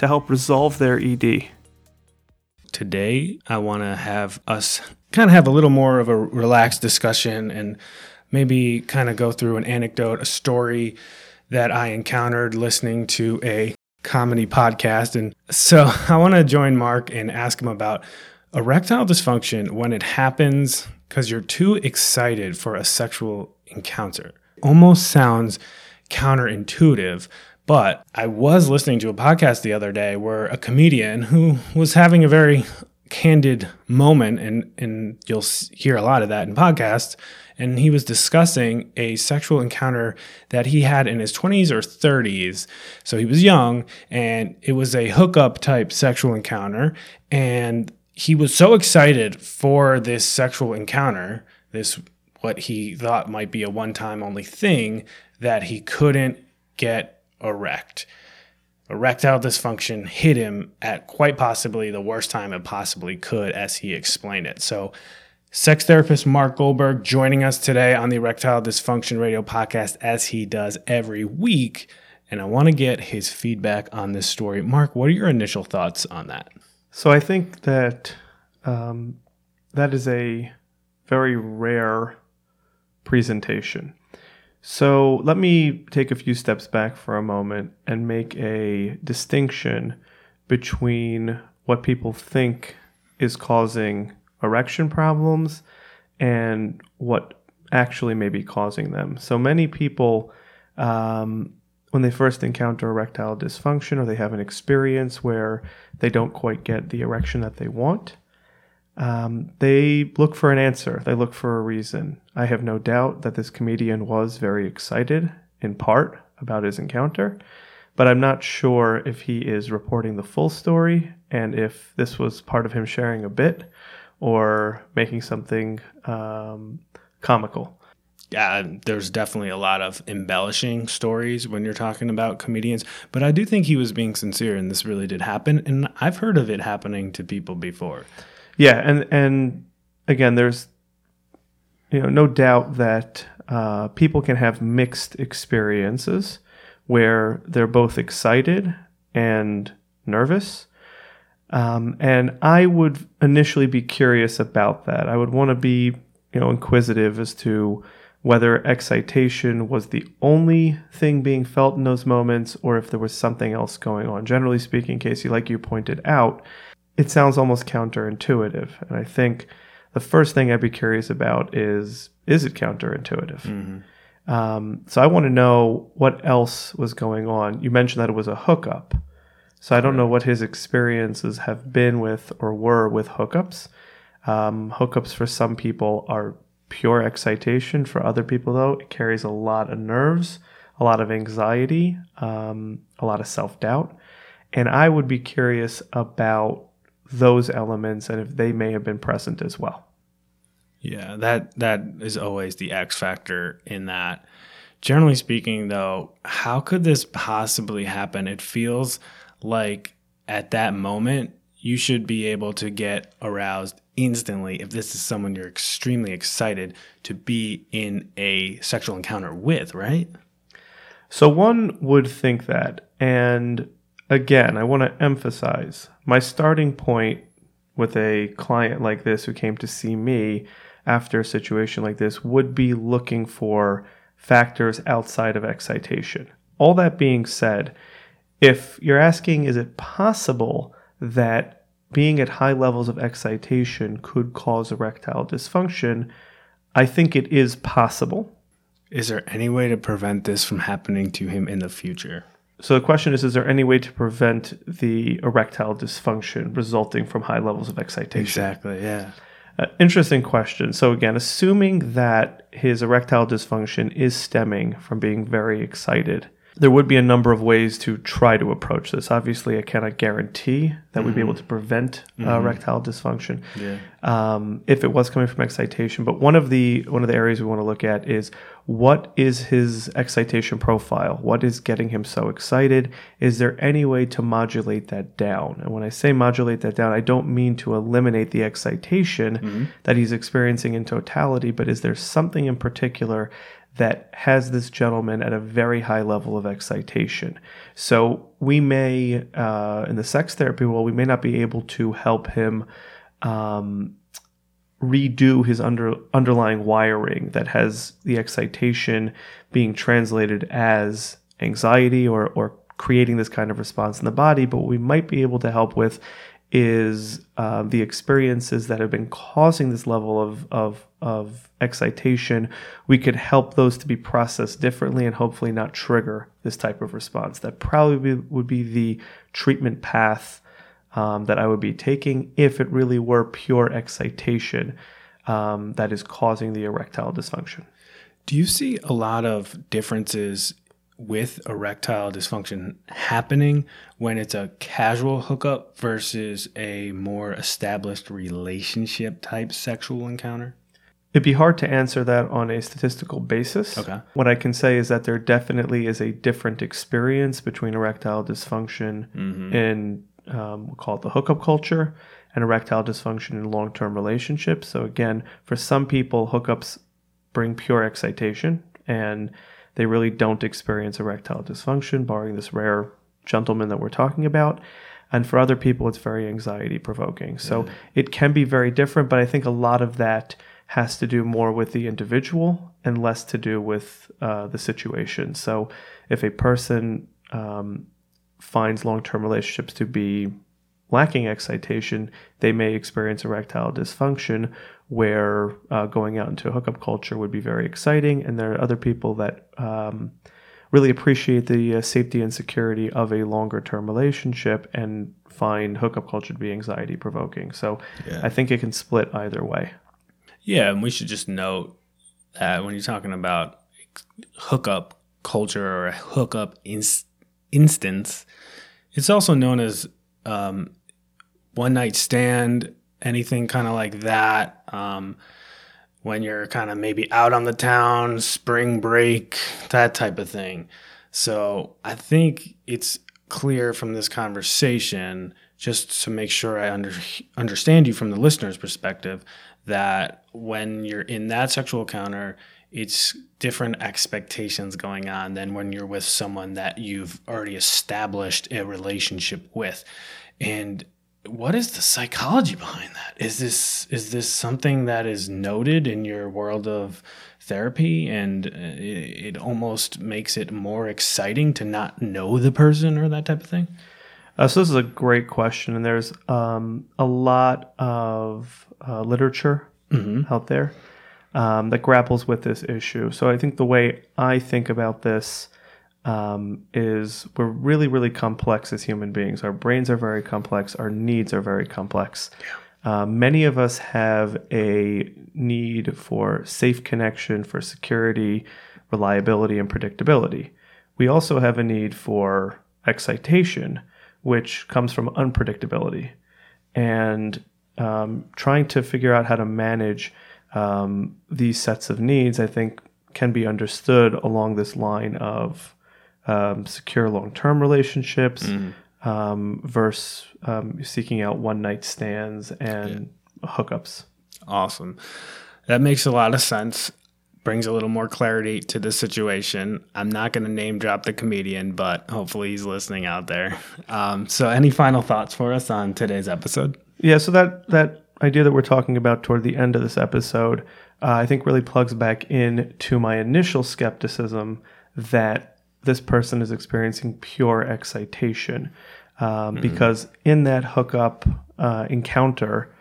to help resolve their ED. Today, I want to have us kind of have a little more of a relaxed discussion and maybe kind of go through an anecdote, a story that I encountered listening to a comedy podcast. And so I want to join Mark and ask him about erectile dysfunction when it happens because you're too excited for a sexual encounter. Almost sounds counterintuitive, but I was listening to a podcast the other day where a comedian who was having a very candid moment, and, and you'll hear a lot of that in podcasts. And he was discussing a sexual encounter that he had in his 20s or 30s. So he was young, and it was a hookup type sexual encounter. And he was so excited for this sexual encounter, this what he thought might be a one time only thing, that he couldn't get erect. Erectile dysfunction hit him at quite possibly the worst time it possibly could, as he explained it. So, sex therapist Mark Goldberg joining us today on the Erectile Dysfunction Radio podcast, as he does every week. And I want to get his feedback on this story. Mark, what are your initial thoughts on that? So, I think that um, that is a very rare presentation. So let me take a few steps back for a moment and make a distinction between what people think is causing erection problems and what actually may be causing them. So many people, um, when they first encounter erectile dysfunction or they have an experience where they don't quite get the erection that they want, um, they look for an answer. They look for a reason. I have no doubt that this comedian was very excited, in part, about his encounter, but I'm not sure if he is reporting the full story and if this was part of him sharing a bit or making something um, comical. Yeah, there's definitely a lot of embellishing stories when you're talking about comedians, but I do think he was being sincere and this really did happen. And I've heard of it happening to people before. Yeah, and and again, there's you know no doubt that uh, people can have mixed experiences where they're both excited and nervous. Um, and I would initially be curious about that. I would want to be, you know, inquisitive as to whether excitation was the only thing being felt in those moments or if there was something else going on. Generally speaking, Casey, like you pointed out, it sounds almost counterintuitive. And I think the first thing I'd be curious about is is it counterintuitive? Mm-hmm. Um, so I want to know what else was going on. You mentioned that it was a hookup. So I don't know what his experiences have been with or were with hookups. Um, hookups for some people are pure excitation. For other people, though, it carries a lot of nerves, a lot of anxiety, um, a lot of self doubt. And I would be curious about those elements and if they may have been present as well. Yeah, that that is always the X factor in that. Generally speaking though, how could this possibly happen? It feels like at that moment you should be able to get aroused instantly if this is someone you're extremely excited to be in a sexual encounter with, right? So one would think that and again, I want to emphasize my starting point with a client like this who came to see me after a situation like this would be looking for factors outside of excitation. All that being said, if you're asking, is it possible that being at high levels of excitation could cause erectile dysfunction? I think it is possible. Is there any way to prevent this from happening to him in the future? So the question is: Is there any way to prevent the erectile dysfunction resulting from high levels of excitation? Exactly. Yeah. Uh, interesting question. So again, assuming that his erectile dysfunction is stemming from being very excited, There would be a number of ways to try to approach this. Obviously, I cannot guarantee that we'd be able to prevent uh, erectile dysfunction Yeah. um, if it was coming from excitation. But one of the one of the areas we want to look at is what is his excitation profile? What is getting him so excited? Is there any way to modulate that down? And when I say modulate that down, I don't mean to eliminate the excitation that he's experiencing in totality, but is there something in particular that has this gentleman at a very high level of excitation. So we may, uh, in the sex therapy world, we may not be able to help him um, redo his under, underlying wiring that has the excitation being translated as anxiety or, or creating this kind of response in the body. But what we might be able to help with is uh, the experiences that have been causing this level of, of, of excitation. We could help those to be processed differently and hopefully not trigger this type of response. That probably would be the treatment path um, that I would be taking if it really were pure excitation um, that is causing the erectile dysfunction. Do you see a lot of differences with erectile dysfunction happening when it's a casual hookup versus a more established relationship type sexual encounter? It'd be hard to answer that on a statistical basis. Okay. What I can say is that there definitely is a different experience between erectile dysfunction in, um, we'll call it the hookup culture, and erectile dysfunction in long term relationships. So, again, for some people, hookups bring pure excitation and they really don't experience erectile dysfunction, barring this rare gentleman that we're talking about. And for other people, it's very anxiety provoking. So it can be very different, but I think a lot of that has to do more with the individual and less to do with uh, the situation. So if a person um, finds long term relationships to be lacking excitation, they may experience erectile dysfunction, where uh, going out into a hookup culture would be very exciting. And there are other people that um, really appreciate the uh, safety and security of a longer term relationship and find hookup culture to be anxiety provoking. So I think it can split either way. Yeah, and we should just note that when you're talking about hookup culture or a hookup ins- instance, it's also known as um, one night stand, anything kind of like that. Um, when you're kind of maybe out on the town, spring break, that type of thing. So I think it's clear from this conversation, just to make sure I under, understand you from the listener's perspective, that when you're in that sexual encounter, it's different expectations going on than when you're with someone that you've already established a relationship with. And what is the psychology behind that? Is this is this something that is noted in your world of therapy and uh, it, it almost makes it more exciting to not know the person or that type of thing? Uh, so this is a great question, and there's um, a lot of uh, literature out there um, that grapples with this issue. So I think the way I think about this um, is we're really, really complex as human beings. Our brains are very complex. Our needs are very complex. Uh, many of us have a need for safe connection, for security, reliability, and predictability. We also have a need for excitation, which comes from unpredictability. And um, trying to figure out how to manage um, these sets of needs, I think, can be understood along this line of um, secure long term relationships um, versus um, seeking out one night stands and hookups. Awesome. That makes a lot of sense. Brings a little more clarity to the situation. I'm not going to name drop the comedian, but hopefully he's listening out there. Um, so, any final thoughts for us on today's episode? Yeah, so that that idea that we're talking about toward the end of this episode, uh, I think really plugs back in to my initial skepticism that this person is experiencing pure excitation, um, because in that hookup uh, encounter,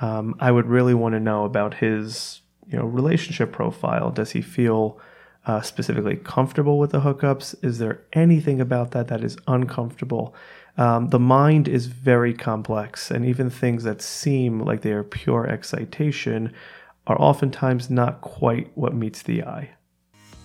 um, I would really want to know about his you know relationship profile. Does he feel uh, specifically comfortable with the hookups? Is there anything about that that is uncomfortable? Um, the mind is very complex, and even things that seem like they are pure excitation are oftentimes not quite what meets the eye.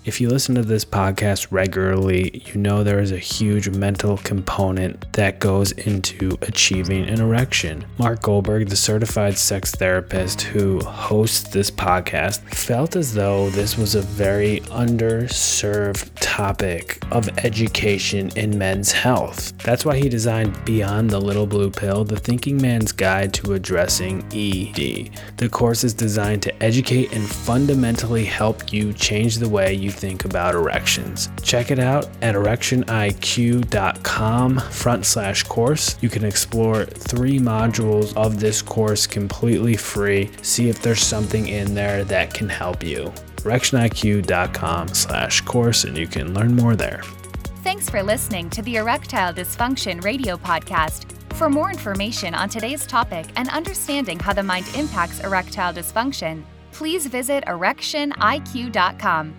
If you listen to this podcast regularly, you know there is a huge mental component that goes into achieving an erection. Mark Goldberg, the certified sex therapist who hosts this podcast, felt as though this was a very underserved topic of education in men's health. That's why he designed Beyond the Little Blue Pill, the thinking man's guide to addressing ED. The course is designed to educate and fundamentally help you change the way you think about erections. Check it out at erectioniq.com front slash course. You can explore three modules of this course completely free. See if there's something in there that can help you. erectioniq.com slash course and you can learn more there. Thanks for listening to the Erectile Dysfunction Radio Podcast. For more information on today's topic and understanding how the mind impacts erectile dysfunction, please visit erectioniq.com.